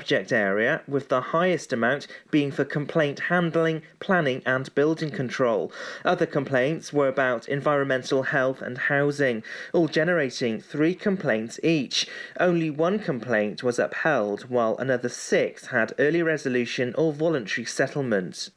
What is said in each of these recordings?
subject area, with the highest amount being for complaint handling, planning, and building control. Other complaints were about environmental health and housing, all generating three complaints each. Only one complaint was upheld, while another six had early resolution or voluntary settlement.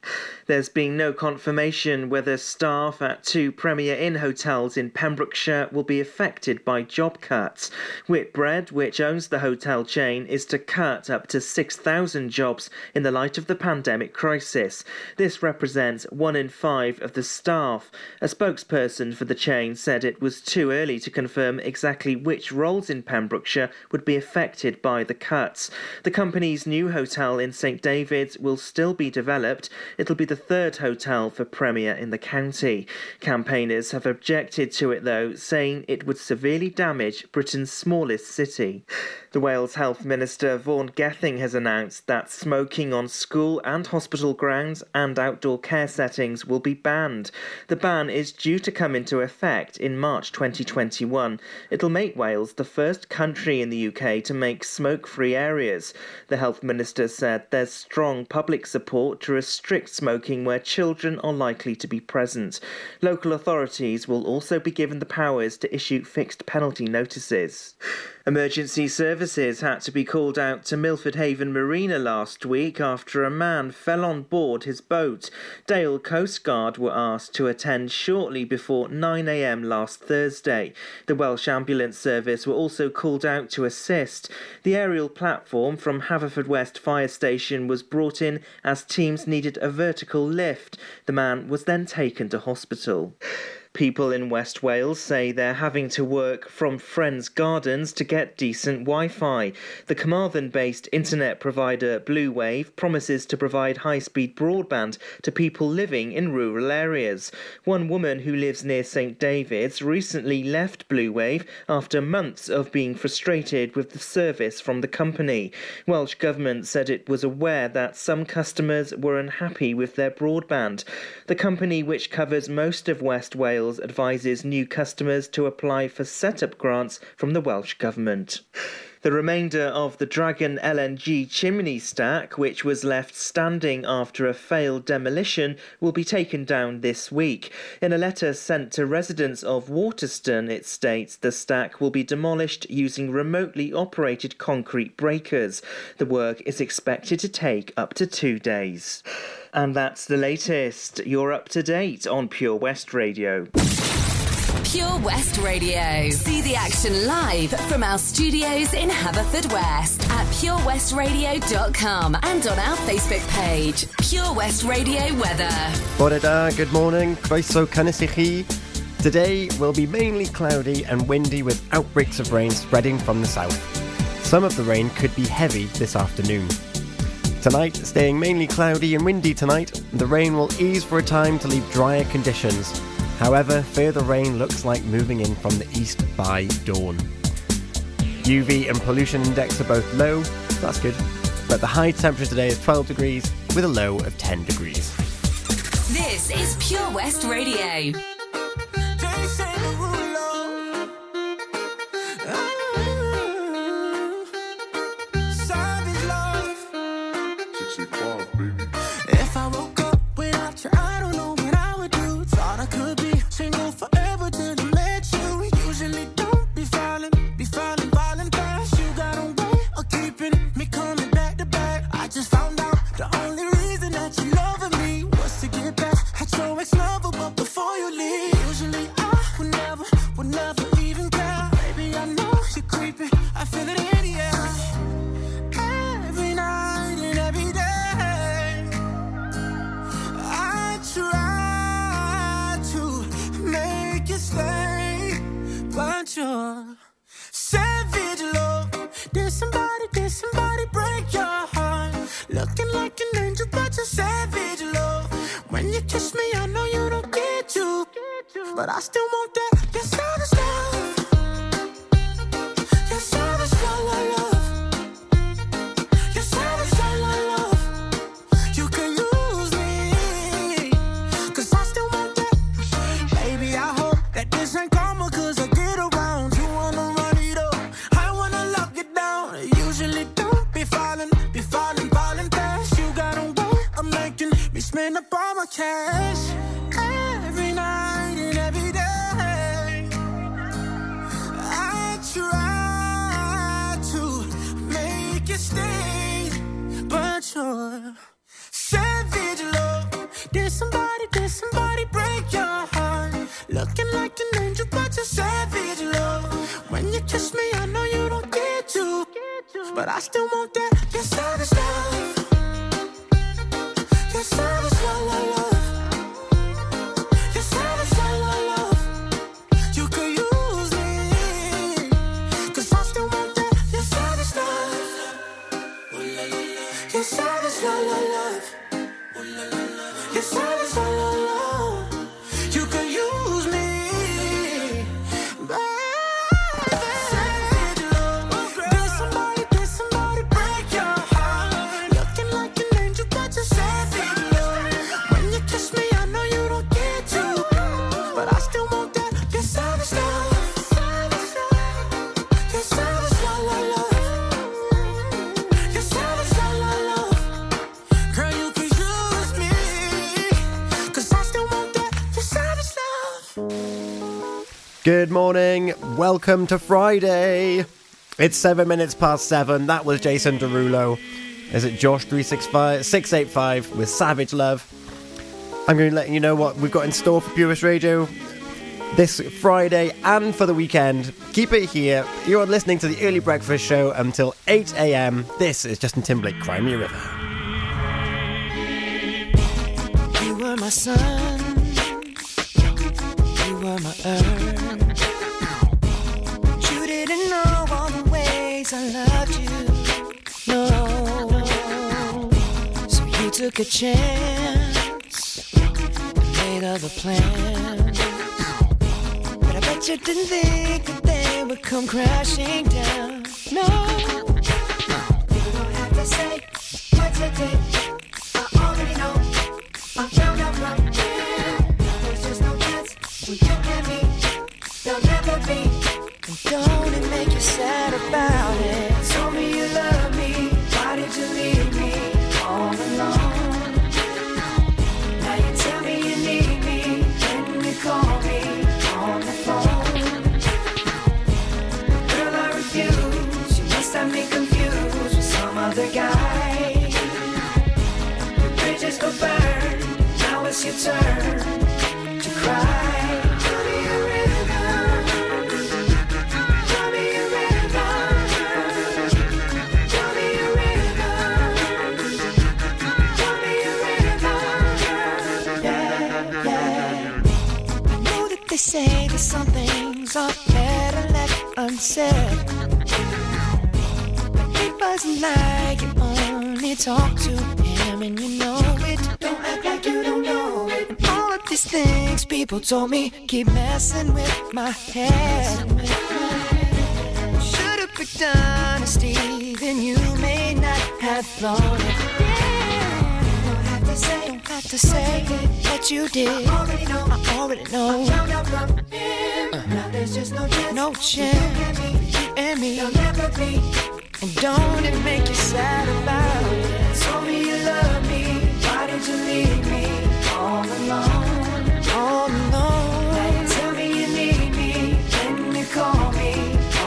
There's been no confirmation whether staff at two Premier Inn hotels in Pembrokeshire will be affected by job cuts. Whitbread, which owns the hotel chain, is to cut up to 6,000 jobs in the light of the pandemic crisis. This represents one in five of the staff. A spokesperson for the chain said it was too early to confirm exactly which roles in Pembrokeshire would be affected by the cuts. The company's new hotel in St David's will still be developed. It'll be the third hotel for Premier Inn the county. Campaigners have objected to it though, saying it would severely damage Britain's smallest city. The Wales Health Minister Vaughan Gething has announced that smoking on school and hospital grounds and outdoor care settings will be banned. The ban is due to come into effect in March 2021. It'll make Wales the first country in the UK to make smoke free areas. The Health Minister said there's strong public support to restrict smoking where children are likely to be present. Local authorities will also be given the powers to issue fixed penalty notices. Emergency services had to be called out to Milford Haven Marina last week after a man fell on board his boat. Dale Coast Guard were asked to attend shortly before 9am last Thursday. The Welsh Ambulance Service were also called out to assist. The aerial platform from Haverfordwest Fire Station was brought in as teams needed a vertical lift. The man was then taken to hospital. People in West Wales say they're having to work from friends' gardens to get decent Wi Fi. The Carmarthen based internet provider Blue Wave promises to provide high speed broadband to people living in rural areas. One woman who lives near St David's recently left Blue Wave after months of being frustrated with the service from the company. Welsh Government said it was aware that some customers were unhappy with their broadband. The company, which covers most of West Wales, advises new customers to apply for setup grants from the Welsh Government. The remainder of the Dragon LNG chimney stack, which was left standing after a failed demolition, will be taken down this week. In a letter sent to residents of Waterston, it states the stack will be demolished using remotely operated concrete breakers. The work is expected to take up to two days. And that's the latest. You're up to date on Pure West Radio. Pure West Radio. See the action live from our studios in Haverfordwest at purewestradio.com and on our Facebook page. Pure West Radio Weather. Bore good morning. Croeso cynnes i chi. Today will be mainly cloudy and windy with outbreaks of rain spreading from the south. Some of the rain could be heavy this afternoon. Tonight, staying mainly cloudy and windy tonight, the rain will ease for a time to leave drier conditions. However, further rain looks like moving in from the east by dawn. UV and pollution index are both low, that's good. But the high temperature today is 12 degrees with a low of 10 degrees. This is Pure West Radio. If Welcome to Friday. It's seven minutes past seven. That was Jason Derulo. Is it Jawsh 365 685 with Savage Love? I'm going to let you know what we've got in store for Pure West Radio this Friday and for the weekend. Keep it here. You're listening to the Early Breakfast Show until 8 a.m. This is Justin Timberlake, Cry Me a River. You were my sun. You were my earth. Didn't know all the ways I loved you. No. So you took a chance made other plans. But I bet you didn't think that they would come crashing down. No. You don't have to say what you did. I already know. I found out from you. There's just no chance when you and me. There'll never be. Don't it make you sad about it? Told me you love me. Talk to him and you know it. Don't act like you don't know it. And all of these things people told me keep messing with my head. Should've picked honesty, then you may not have thought it. Don't have to say, don't have to say what you did. I already know. I already know. found out from him. Now there's just no chance. No chance. You and me. There'll never be. And don't it make you sad about it? Told me you love me. Why did you leave me all alone? All alone. Now tell me you need me. When you call me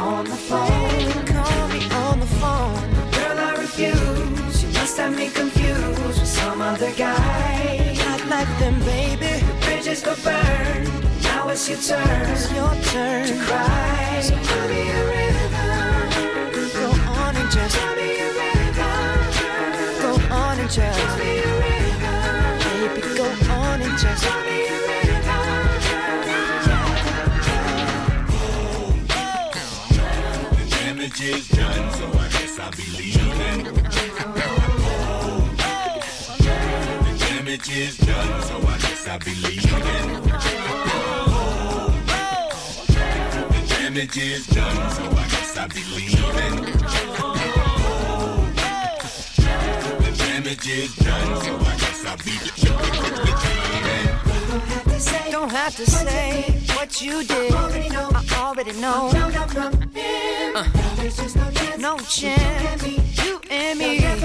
on the phone. Call me on the phone. Girl, I refuse. You must have me confused with some other guy. Not like them, baby. The bridges go burn. Now it's your turn. It's your turn to cry. So tell me a river. Is done, so I guess I'll be leaving. The damage is done, so I guess I'll be leaving. The damage is done, so I guess I'll be leaving. The done, so I guess I'll be leaving. Don't have to say what you did. I already know. I already know. Uh, no chance. You and me. Don't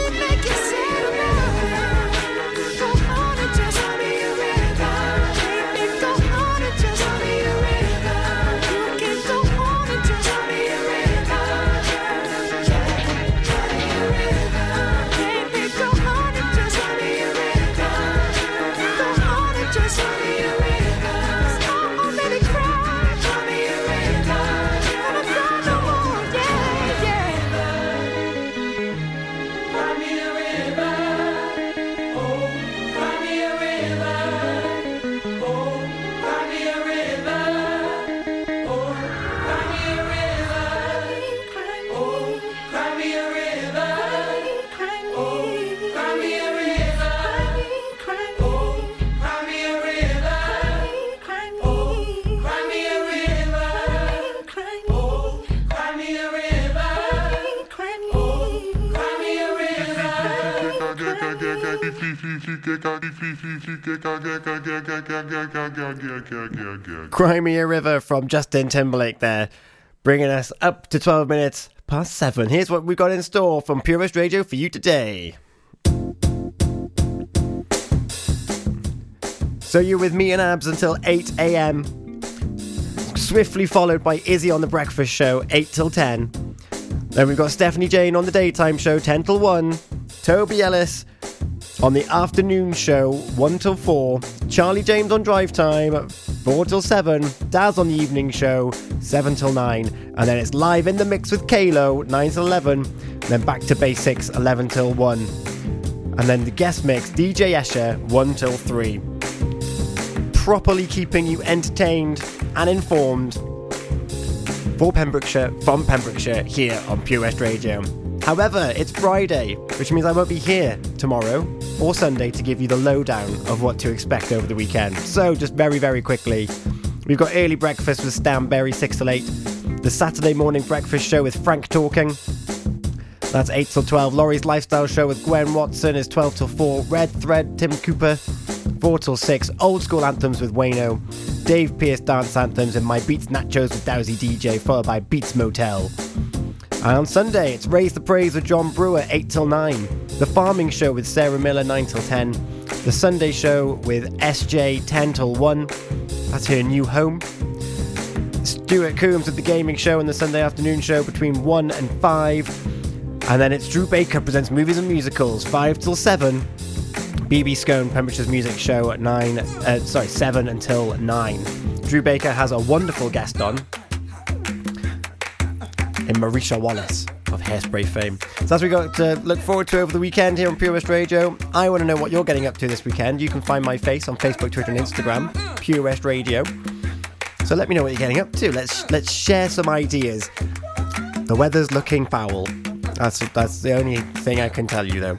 it make you sad? Cry Me a River from Justin Timberlake there, bringing us up to 12 minutes past 7. Here's what we've got in store from Pure West Radio for you today. So you're with me and Abz until 8 a.m. Swiftly followed by Izzy on the breakfast show, 8 till 10. Then we've got Stephanie Jane on the daytime show, 10 till 1. Toby Ellis on the afternoon show, 1 till 4. Charlie James on drive time, 4 till 7. Daz on the evening show, 7 till 9. And then it's live in the mix with Kalo, 9 till 11. Then back to basics, 11 till 1. And then the guest mix, DJ Escher, 1 till 3. Properly keeping you entertained and informed for Pembrokeshire, from Pembrokeshire, here on Pure West Radio. However, it's Friday, which means I won't be here tomorrow or Sunday to give you the lowdown of what to expect over the weekend. So, just very, very quickly, we've got early breakfast with Stan Berry, 6 till 8. The Saturday morning breakfast show with Frank Talking. That's 8 till 12. Laurie's Lifestyle Show with Gwen Watson is 12 till 4. Red Thread, Tim Cooper, 4 till 6. Old School Anthems with Wayno. Dave Pierce Dance Anthems and My Beats Nachos with Dowsy DJ, followed by Beats Motel. And on Sunday, it's Raise the Praise with John Brewer, 8 till 9. The Farming Show with Sarah Miller, 9 till 10. The Sunday Show with SJ, 10 till 1. That's her new home. Stuart Coombs with the Gaming Show and the Sunday Afternoon Show between 1 and 5. And then it's Drew Baker presents movies and musicals, 5 till 7. BB Scone, Pembrokeshire's music show at 9, uh, sorry, 7 until 9. Drew Baker has a wonderful guest on in Marisha Wallace of Hairspray fame. So that's what we got to look forward to over the weekend here on Pure West Radio. I want to know what you're getting up to this weekend. You can find my face on Facebook, Twitter, and Instagram, Pure West Radio. So let me know what you're getting up to. Let's let's share some ideas. The weather's looking foul. That's that's the only thing I can tell you though.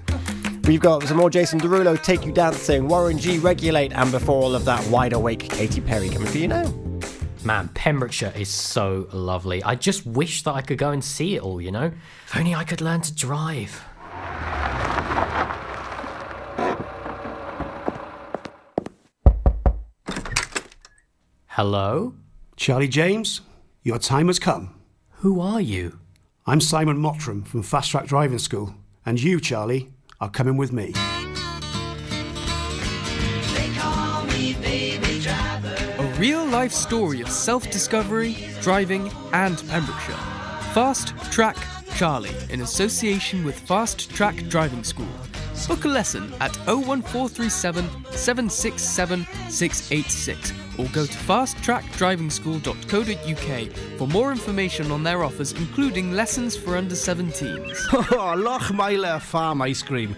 We've got some more Jason Derulo, Take You Dancing, Warren G, Regulate, and before all of that, Wide Awake, Katy Perry coming for you now. Man, Pembrokeshire is so lovely. I just wish that I could go and see it all, you know? If only I could learn to drive. Hello? Charlie James, your time has come. Who are you? I'm Simon Mottram from Fast Track Driving School, and you, Charlie, are coming with me. Real life story of self discovery, driving, and Pembrokeshire. Fast Track Charlie in association with Fast Track Driving School. Book a lesson at 01437 767 686 or go to fasttrackdrivingschool.co.uk for more information on their offers, including lessons for under 17s. Oh, Lochmeyler Farm Ice Cream.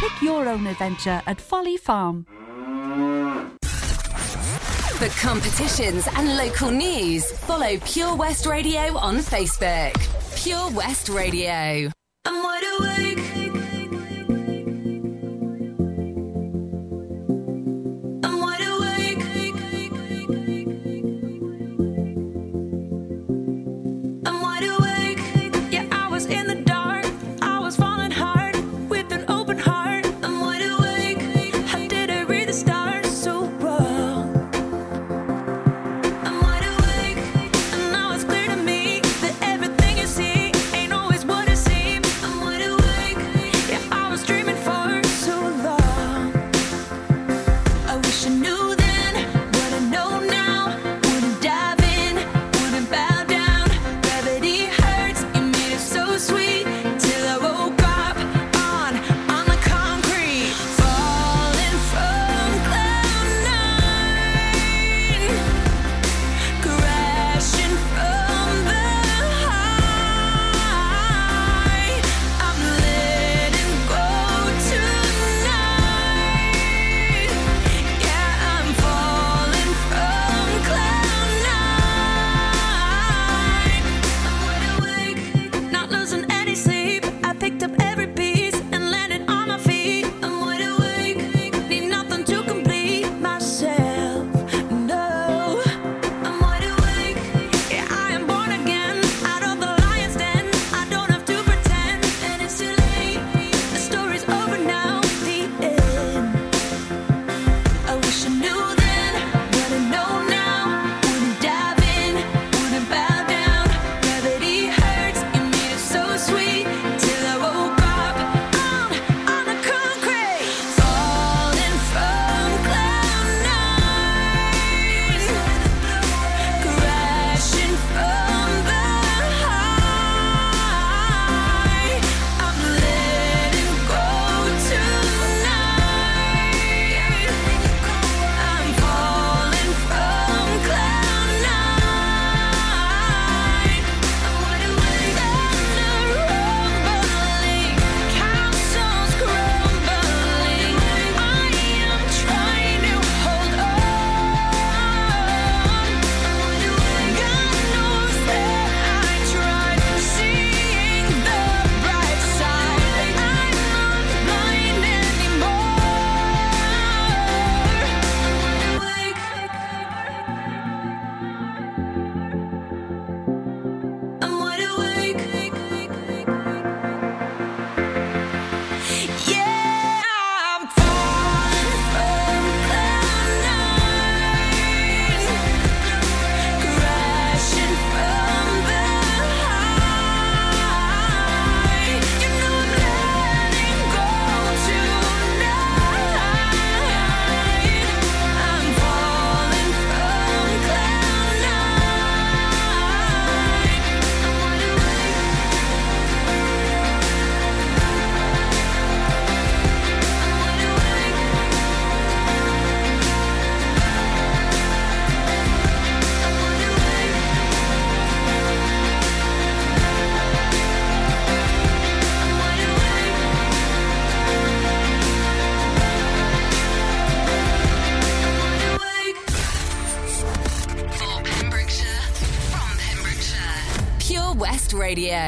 Pick your own adventure at Folly Farm. For competitions and local news, follow Pure West Radio on Facebook. Pure West Radio. I'm wide awake.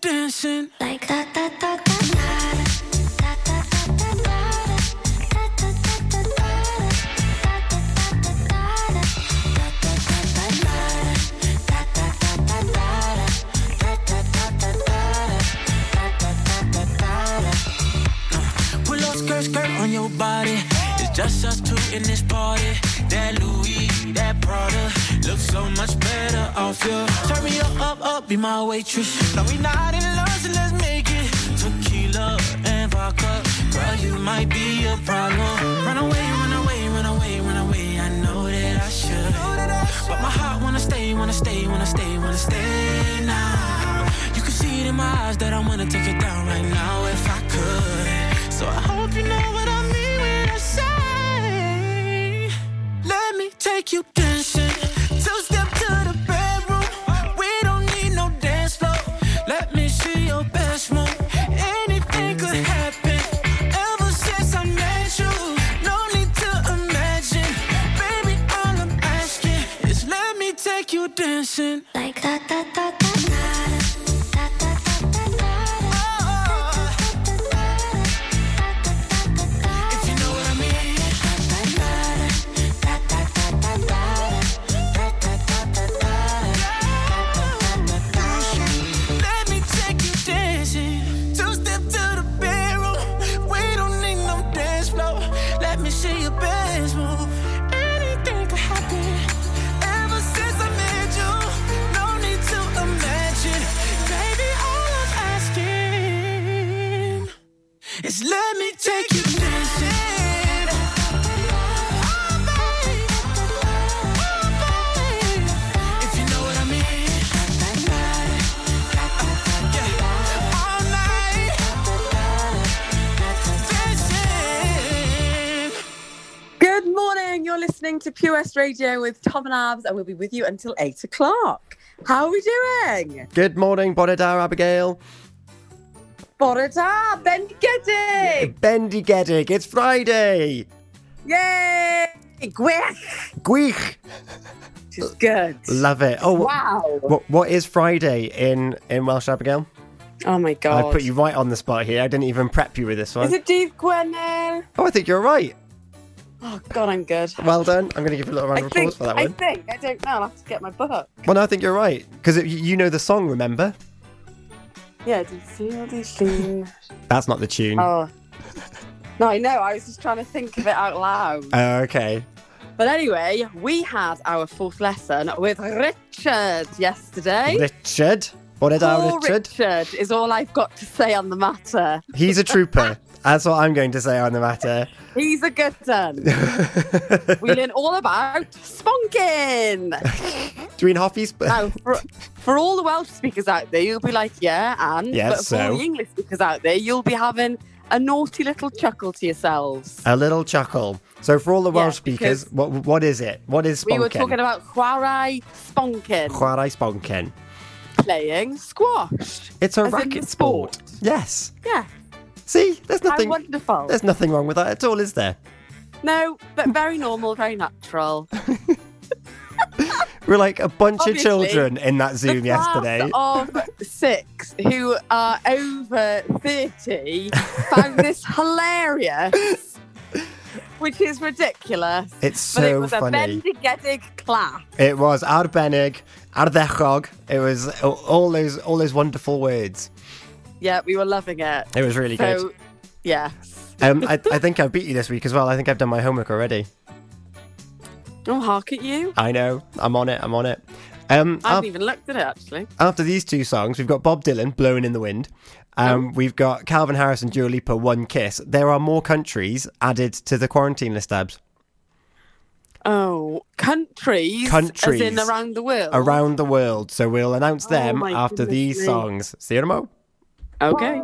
dancing. Be my waitress. No, we not in love, so let's make it. Tequila and vodka, girl, you might be a problem. Run away, run away, run away, run away. I know that I should, but my heart wanna stay, wanna stay, wanna stay, wanna stay now. You can see it in my eyes that I wanna take it down right now if I could. So I hope you know what I mean when I say, listening to Pure West Radio with Tom and Abz, and we'll be with you until eight o'clock. How are we doing? Good morning, Bonadar Abigail. Borada, Bendigedig. Bendigedig, it's Friday. Yay! Gwych. She's good. Love it. Oh, Wow. What, what is Friday in, in Welsh, Abigail? Oh my god. I put you right on the spot here. I didn't even prep you with this one. Is it Dave Gwener? Oh, I think you're right. Oh god, I'm good. Well done. I'm going to give you a little round I of think, applause for that one. I one. think, I don't know, I'll have to get my book. Well, no, I think you're right. Because you know the song, remember? Yeah, do you see all these things? That's not the tune. Oh. No, I know, I was just trying to think of it out loud. Oh, okay. But anyway, we had our fourth lesson with Richard yesterday. Richard. Bonadar Poor Richard. Richard is all I've got to say on the matter. He's a trooper. That's what I'm going to say on the matter. He's a good son. we learn all about spunking. Green Hoffies. Now, for, for all the Welsh speakers out there, you'll be like, yeah, and Yes, but for all the English speakers out there, you'll be having a naughty little chuckle to yourselves. A little chuckle. So for all the Yeah, Welsh speakers, because- what what is it? What is We were talking about chwarae spunking, Chwarae sboncen. playing squash. It's a As in the racket sport. Yes. Yeah. See, there's nothing. How wonderful. There's nothing wrong with that at all, is there? No, but very normal, very natural. We're like a bunch Obviously, of children in that Zoom the class yesterday. of six who are over 30 found this hilarious, which is ridiculous. It's so but it was funny. a bendigedig class. It was arbennig, ardderchog. It was all those all those wonderful words. Yeah, we were loving it. It was really so, good. Yes. Um, I, I think I beat you this week as well. I think I've done my homework already. Oh, hark at you. I know. I'm on it. I'm on it. Um, I haven't af- even looked at it, actually. after these two songs, we've got Bob Dylan, "Blowing in the Wind." Oh. Um, We've got Calvin Harris and Dua Lipa, "One Kiss." There are more countries added to the quarantine list, Abz. Oh, countries? Countries. As in around the world? Around the world. So we'll announce Oh them my after these me. songs. See you tomorrow. Okay.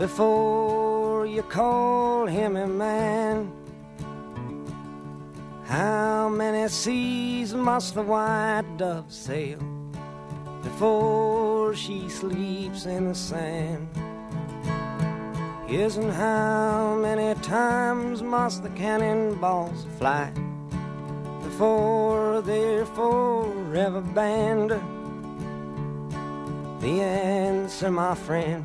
Before you call him a man? How many seas must the white dove sail before she sleeps in the sand? Yes, and how many times must the cannonballs fly before they're forever banned? The answer, my friend,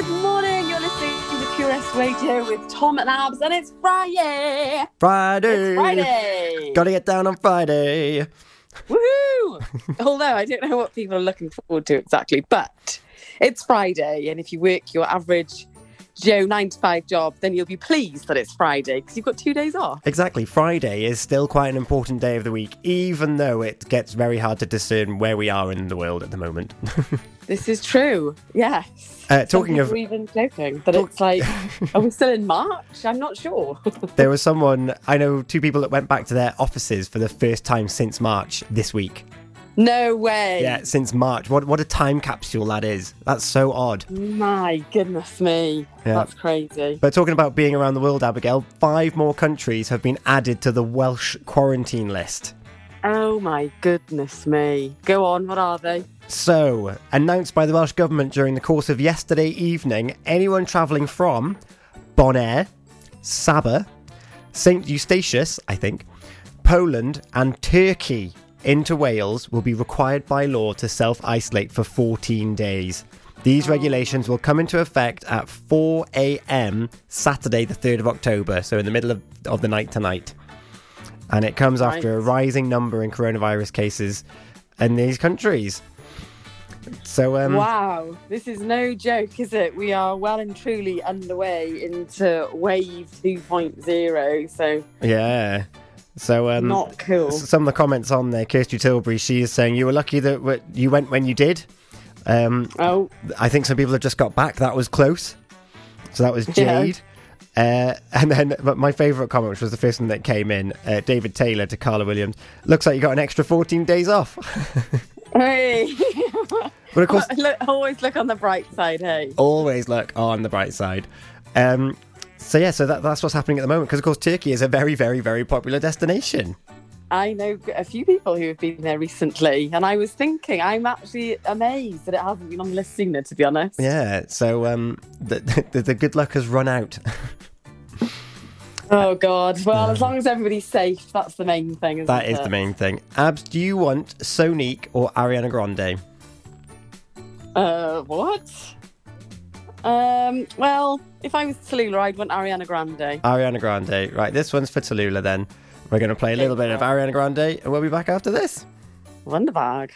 Good morning. You're listening to QS Radio with Tom and Abz, and it's Friday. Friday. It's Friday. Gotta get down on Friday. Woohoo! Although I don't know what people are looking forward to exactly, but it's Friday, and if you work your average Joe nine to five job, then you'll be pleased that it's Friday because you've got two days off. Exactly. Friday is still quite an important day of the week, even though it gets very hard to discern where we are in the world at the moment. This is true. Yes. Uh, talking of- even joking that it's like, are we still in March? I'm not sure. there was someone, I know two people that went back to their offices for the first time since March this week. No way. Yeah, since March. What what a time capsule that is. That's so odd. My goodness me. Yeah. That's crazy. But talking about being around the world, Abigail, five more countries have been added to the Welsh quarantine list. Oh my goodness me. Go on, what are they? So, announced by the Welsh Government during the course of yesterday evening, anyone travelling from Bonaire, Saba, St Eustatius, I think, Poland, and Turkey into Wales will be required by law to self isolate for 14 days. These regulations will come into effect at 4 a.m. Saturday, the 3rd of October, so in the middle of, of the night tonight. And it comes after a rising number in coronavirus cases in these countries. So, um, wow, this is no joke, is it? We are well and truly underway into wave 2.0. So, Yeah. So um, Not cool. Some of the comments on there, Kirsty Tilbury, she is saying you were lucky that you went when you did. Um, oh, I think some people have just got back. That was close. So that was Yeah. Jade. Uh, and then but my favourite comment, which was the first one that came in, uh, David Taylor to Carla Williams. Looks like you got an extra 14 days off. hey. But of course, look, always look on the bright side, hey. always look on the bright side. Um, so yeah, so that, that's what's happening at the moment because of course Turkey is a very, very, very popular destination. I know a few people who have been there recently, and I was thinking, I'm actually amazed that it hasn't been on the list sooner, to be honest. Yeah, so um, the, the, the good luck has run out. Oh, God. Well, as long as everybody's safe, that's the main thing, isn't That it? is the main thing. Abz, do you want Sonique or Ariana Grande? Uh, what? Um, well, if I was Tallulah, I'd want Ariana Grande. Ariana Grande. Right, this one's for Tallulah then. We're going to play a little bit of Ariana Grande and we'll be back after this. Wonderbag.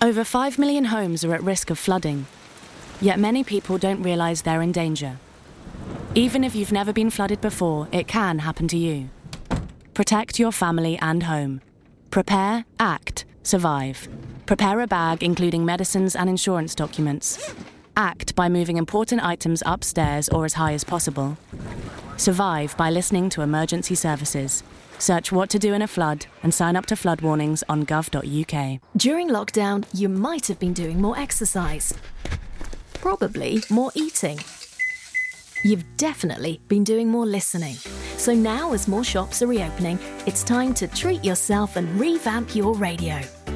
Over 5 million homes are at risk of flooding, yet many people don't realise they're in danger. Even if you've never been flooded before, it can happen to you. Protect your family and home. Prepare, act, survive. Prepare a bag including medicines and insurance documents. Act by moving important items upstairs or as high as possible. Survive by listening to emergency services. Search what to do in a flood and sign up to flood warnings on gov.uk. During lockdown, you might have been doing more exercise. Probably more eating. You've definitely been doing more listening. So now, as more shops are reopening, it's time to treat yourself and revamp your radio.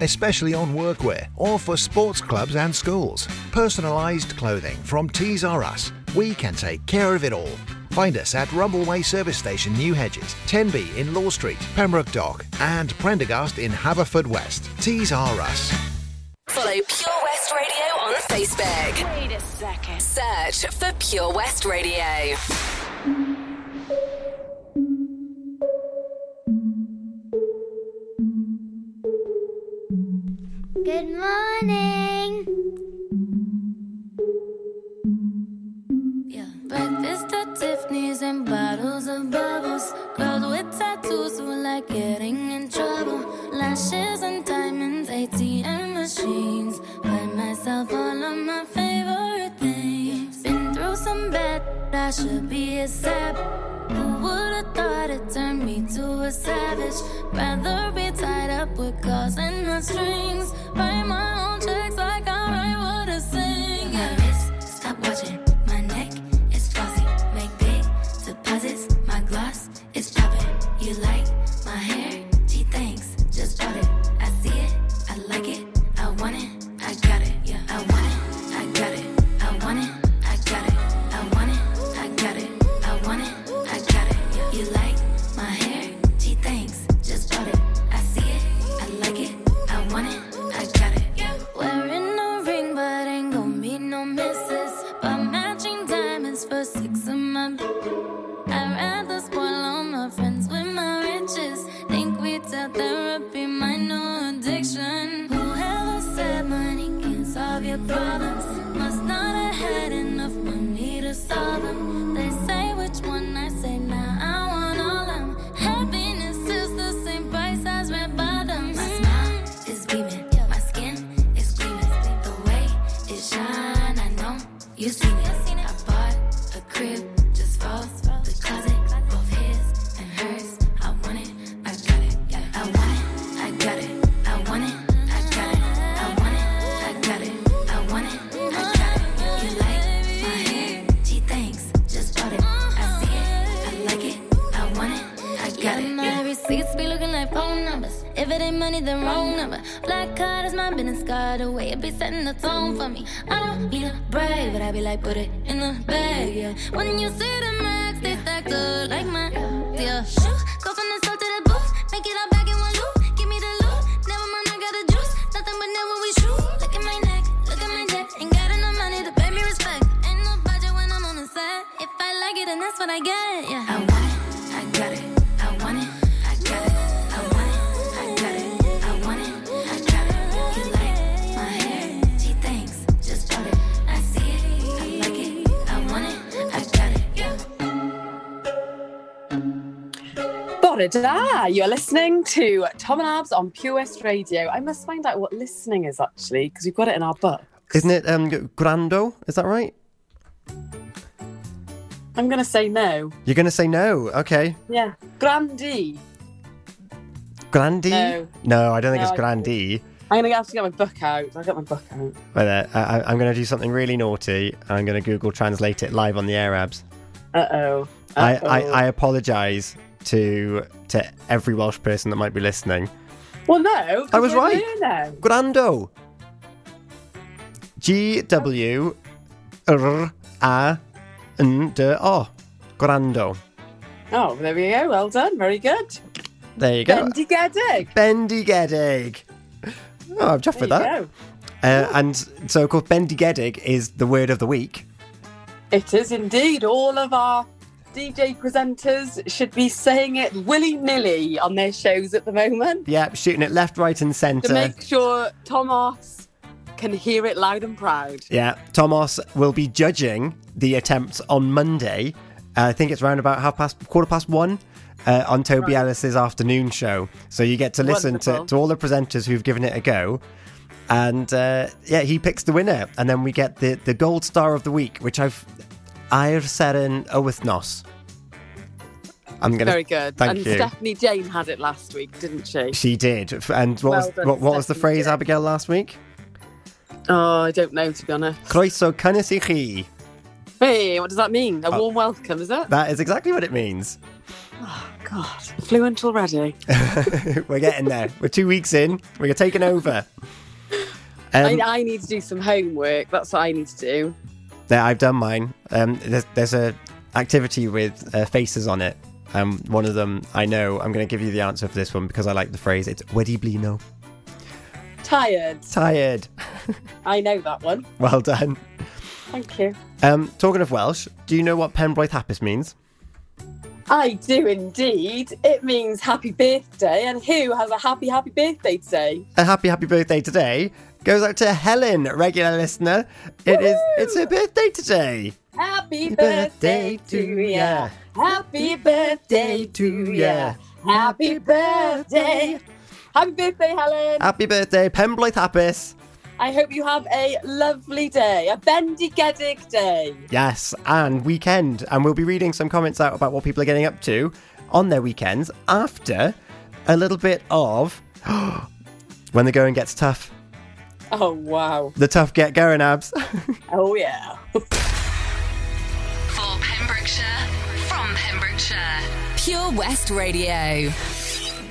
especially on workwear or for sports clubs and schools. Personalised clothing from Tees R Us. We can take care of it all. Find us at Rumbleway Service Station, New Hedges, 10B in Law Street, Pembroke Dock, and Prendergast in Haverfordwest. Tees R Us. Follow Pure West Radio on Facebook. Wait a second. Search for Pure West Radio. Good morning. Yeah. Breakfast at Tiffany's and bottles of bubbles. Girls with tattoos who like getting in trouble. Lashes and diamonds, ATM machines. Buy myself all of my favorite things. Some bad, I should be a sap. Who would've thought it turned me to a savage? Rather be tied up with calls and not strings. Write my own checks like I write what I sing. Wrist, stop watching. Card is my business card. The way it be setting the tone for me. I don't need a brave, but I be like, put it in the bag, yeah. When you see the max, they stacked up like my yeah. Da! You're listening to Tom and Abz on Pure West Radio. I must find out what listening is actually, because we've got it in our book. Isn't it um, Grando? Is that right? I'm going to say no. You're going to say no. Okay. Yeah. Grandee. Grandy? No. No, I don't think No, it's I- Grandy. I'm going to have to get my book out. I'll get my book out. But there. I, I'm going to do something really naughty. I'm going to Google translate it live on the Arabs. Uh oh. I, I, I apologise to to every Welsh person that might be listening. Well, no, I was right. Grando. G W R A N D O. Grando. Oh, there we go. Well done. Very good. There you go. Bendigedig. Bendigedig. Oh, I'm chuffed with that. Uh, and so, of course, Bendigedig is the word of the week. It is indeed. All of our DJ presenters should be saying it willy nilly on their shows at the moment Yeah, shooting it left, right, and centre. to make sure Thomas can hear it loud and proud. Yeah, Thomas will be judging the attempts on Monday. Uh, I think it's around about half past, quarter past one. Uh, on Toby Ellis's afternoon show, so you get to listen to, to all the presenters who've given it a go, and uh, yeah, he picks the winner, and then we get the, the gold star of the week, which I've I've said in Owithnos. I'm gonna Very good. Thank and you. Stephanie Jane had it last week, didn't she? She did, and what Well was done, what, what was the phrase, Abigail, last week? Oh, I don't know to be honest. Croeso cynnes i chi. Hey, what does that mean? A Oh. warm welcome, is it? That is exactly what it means. Oh God, fluent already. We're getting there. We're two weeks in. We're taking over. Um, I, I need to do some homework. That's what I need to do. There, I've done mine. Um, there's, there's a activity with uh, faces on it. Um, one of them, I know. I'm going to give you the answer for this one because I like the phrase. It's wedi blino. Tired. Tired. I know that one. Well done. Thank you. Um, talking of Welsh, do you know what Penblwydd Hapus means? I do indeed. It means happy birthday, and who has a happy, happy birthday today? A happy, happy birthday today goes out to Helen, regular listener. It is. It's her birthday today. Happy birthday to ya. Happy birthday to ya. Happy birthday. Happy birthday, Helen. Happy birthday, Penblwydd Hapus. I hope you have a lovely day, a bendigedig day. Yes, and weekend. And we'll be reading some comments out about what people are getting up to on their weekends after a little bit of when the going gets tough. Oh, wow. The tough get going, abs. Oh, yeah. For Pembrokeshire, from Pembrokeshire, Pure West Radio. Something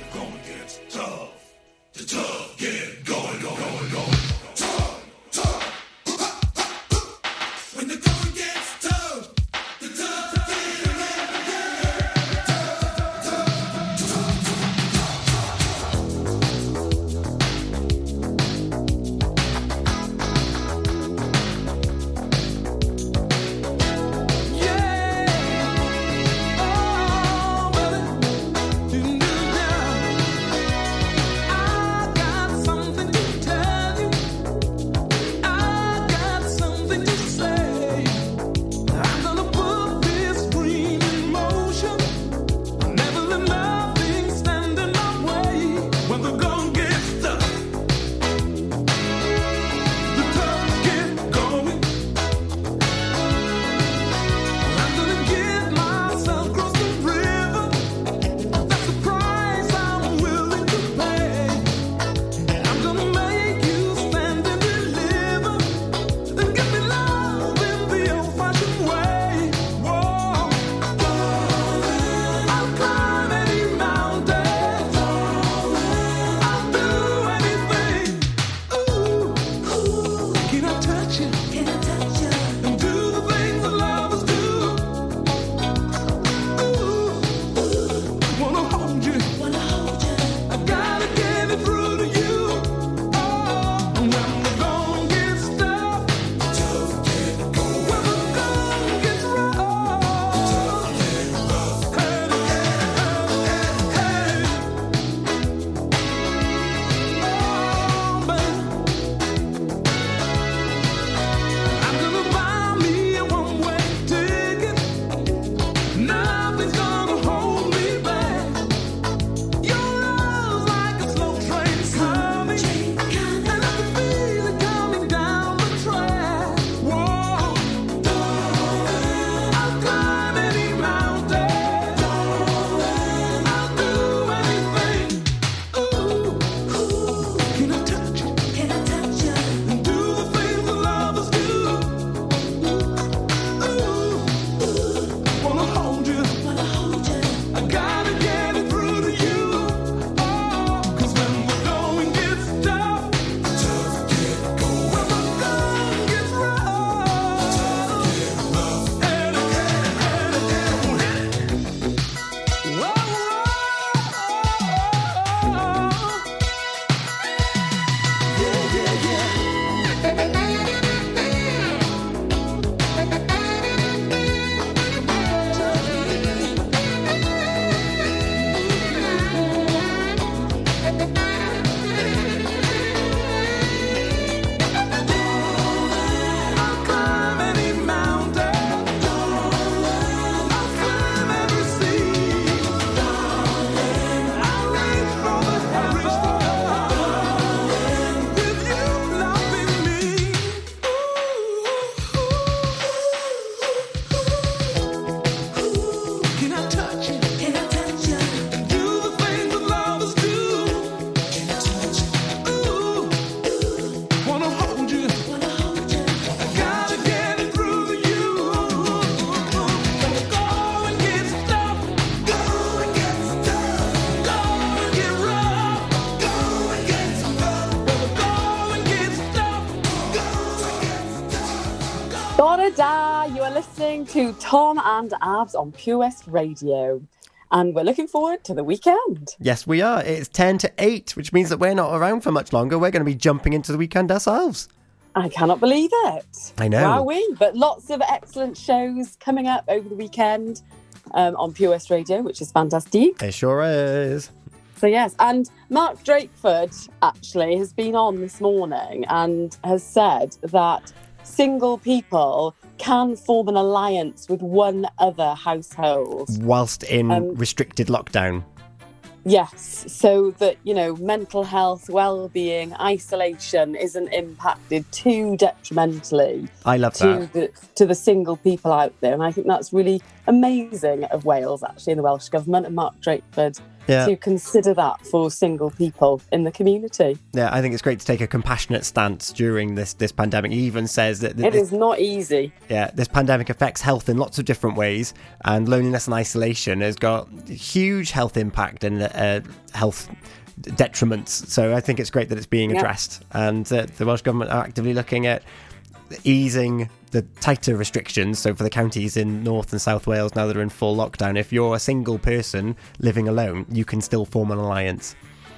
Bore da, you are listening to Tom and Abz on Pure West Radio. and we're looking forward to the weekend. Yes, we are. It's 10 to 8, which means that we're not around for much longer. We're going to be jumping into the weekend ourselves. I cannot believe it. I know. Wow, we. But lots of excellent shows coming up over the weekend um, on Pure West Radio, which is fantastic. It sure is. So yes, and Mark Drakeford actually has been on this morning and has said that single people can form an alliance with one other household. Whilst in Um, restricted lockdown. Yes, so that you know, mental health, well-being, isolation isn't impacted too detrimentally I love to that. the to the single people out there, and I think that's really amazing of Wales, actually, and the Welsh government and Mark Drakeford Yeah. to consider that for single people in the community. Yeah, I think it's great to take a compassionate stance during this, this pandemic. He even says that, that It is not easy. yeah, this pandemic affects health in lots of different ways, and loneliness and isolation has got huge health impact and uh, health detriments. So I think it's great that it's being Yeah. addressed, and uh, the Welsh government are actively looking at easing the tighter restrictions. So for the counties in North and South Wales now that are in full lockdown, if you're a single person living alone, you can still form an alliance.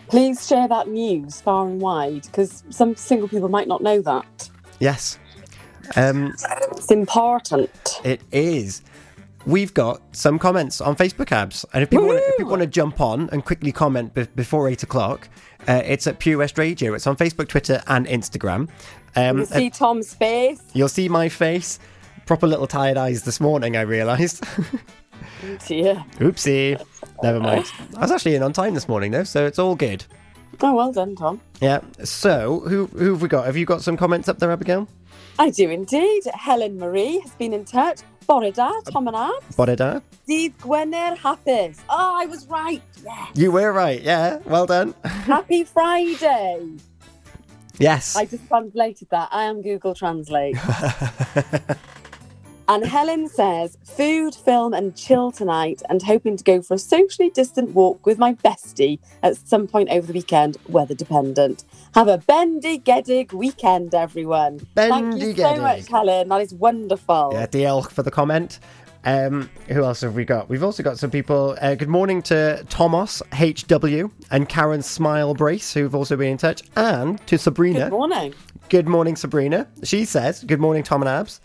Please share that news far and wide because some single people might not know that. Yes. Um, it's important. It is. We've got some comments on Facebook abs, and if people want to, if people want to jump on and quickly comment be- before eight o'clock, uh, it's at Pure West Radio. It's on Facebook, Twitter, and Instagram. Um, you see Tom's face. you'll see my face. Proper little tired eyes this morning. I realised. Dear. Oopsie. Never mind. I was actually in on time this morning though, so it's all good. Oh, well done, Tom. Yeah. So who who have we got? Have you got some comments up there, Abigail? I do indeed. Helen Marie has been in touch. Bore da, Tom and Abz. Bodida. Dydd Gwener Hapus. Oh, I was right. Yeah. You were right. Yeah. Well done. Happy Friday. yes. I just translated that. I am Google Translate. and Helen says, food, film, and chill tonight, and hoping to go for a socially distant walk with my bestie at some point over the weekend, weather dependent. Have a bendigedig weekend, everyone. Bendy Thank you so much, Helen. That is wonderful. Yeah, DL for the comment. Um, who else have we got? We've also got some people. Uh, good morning to Thomas HW and Karen Smile Brace, who've also been in touch, and to Sabrina. Good morning. Good morning, Sabrina. She says, "Good morning, Tom and Abz.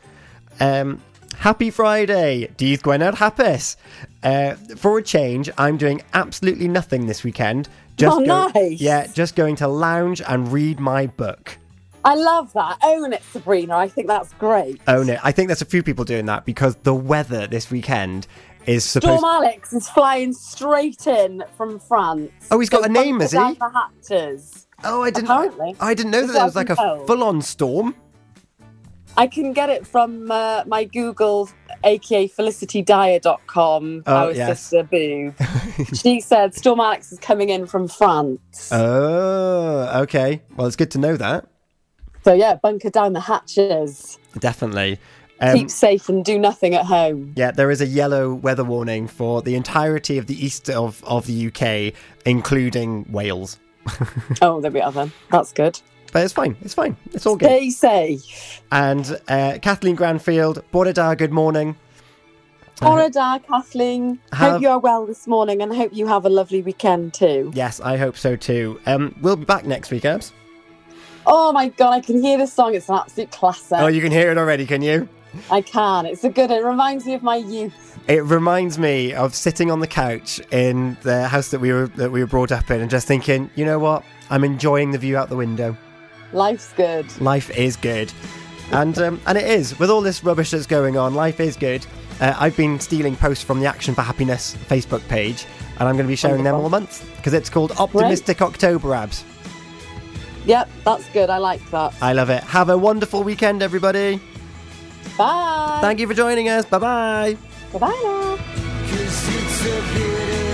Um, happy Friday, Dydd Gwener Hapus. Uh, for a change, I'm doing absolutely nothing this weekend. Oh, go- nice. Yeah, just going to lounge and read my book. I love that. Own it, Sabrina. I think that's great. Own it. I think there's a few people doing that because the weather this weekend is supposed. Storm Alex is flying straight in from France. Oh, he's got So a name, is he? The hatches. Oh, I didn't. Apparently. I didn't know that there was like a full-on storm. I can get it from uh, my Google, aka felicitydyer.com, Oh, our yes. sister Boo. she said Storm Alex is coming in from France. Oh, okay. Well, it's good to know that. So, yeah, bunker down the hatches. Definitely. Um, Keep safe and do nothing at home. Yeah, there is a yellow weather warning for the entirety of the east of, of the UK, including Wales. oh, there we are then. That's good. But it's fine. It's fine. It's all good. Stay safe. And uh, Kathleen Granfield, Bore da, good morning. Orada, Kathleen. Have- Hope you are well this morning and hope you have a lovely weekend too. Yes, I hope so too. Um, we'll be back next week, Abz. Oh my god, I can hear this song. It's an absolute classic. Oh, you can hear it already, can you? I can. It's a good. It reminds me of my youth. It reminds me of sitting on the couch in the house that we were that we were brought up in, and just thinking, you know what? I'm enjoying the view out the window. Life's good. Life is good, and um, and it is with all this rubbish that's going on. Life is good. Uh, I've been stealing posts from the Action for Happiness Facebook page, and I'm going to be sharing them all month because it's called Optimistic October Abz. Yep, that's good. I like that. I love it. Have a wonderful weekend, everybody. Bye. Thank you for joining us. Bye bye. Bye bye now.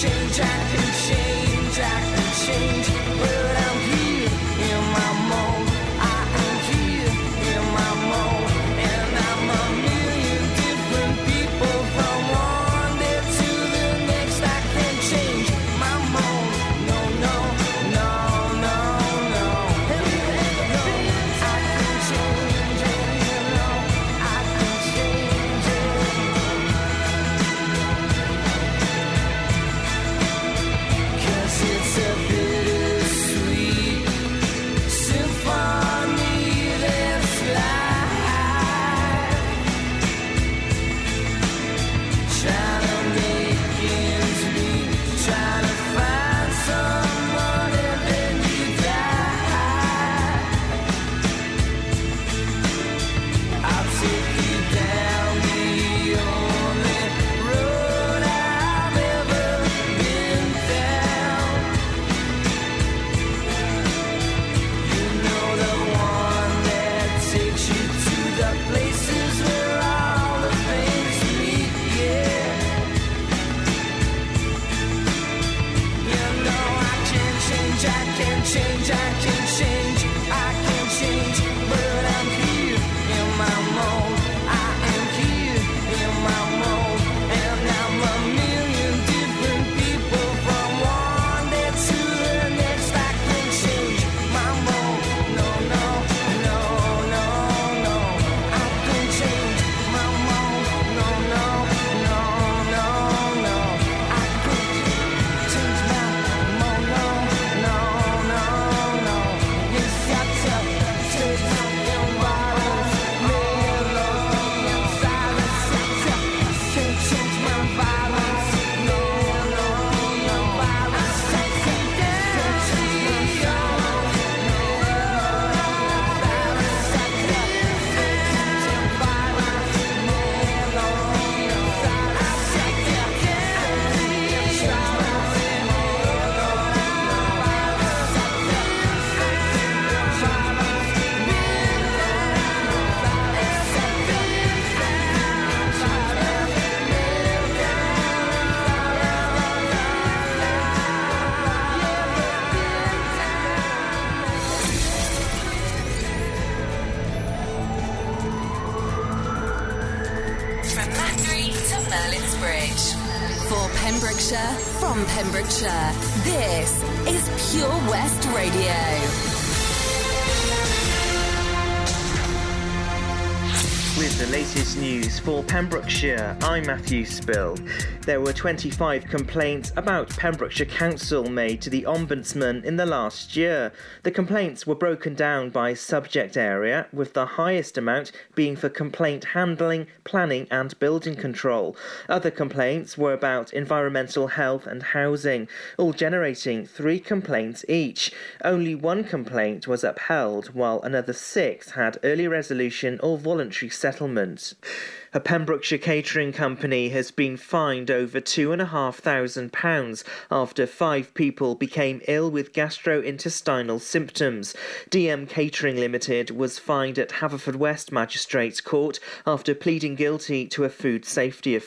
change Pembrokeshire. I'm Matthew Spill. There were 25 complaints about Pembrokeshire Council made to the Ombudsman in the last year. The complaints were broken down by subject area, with the highest amount being for complaint handling, planning, and building control. Other complaints were about environmental health and housing, all generating three complaints each. Only one complaint was upheld, while another six had early resolution or voluntary settlement. A Pembrokeshire catering company has been fined over £2,500 after five people became ill with gastrointestinal symptoms. DM Catering Limited was fined at Haverfordwest Magistrates Court after pleading guilty to a food safety offence.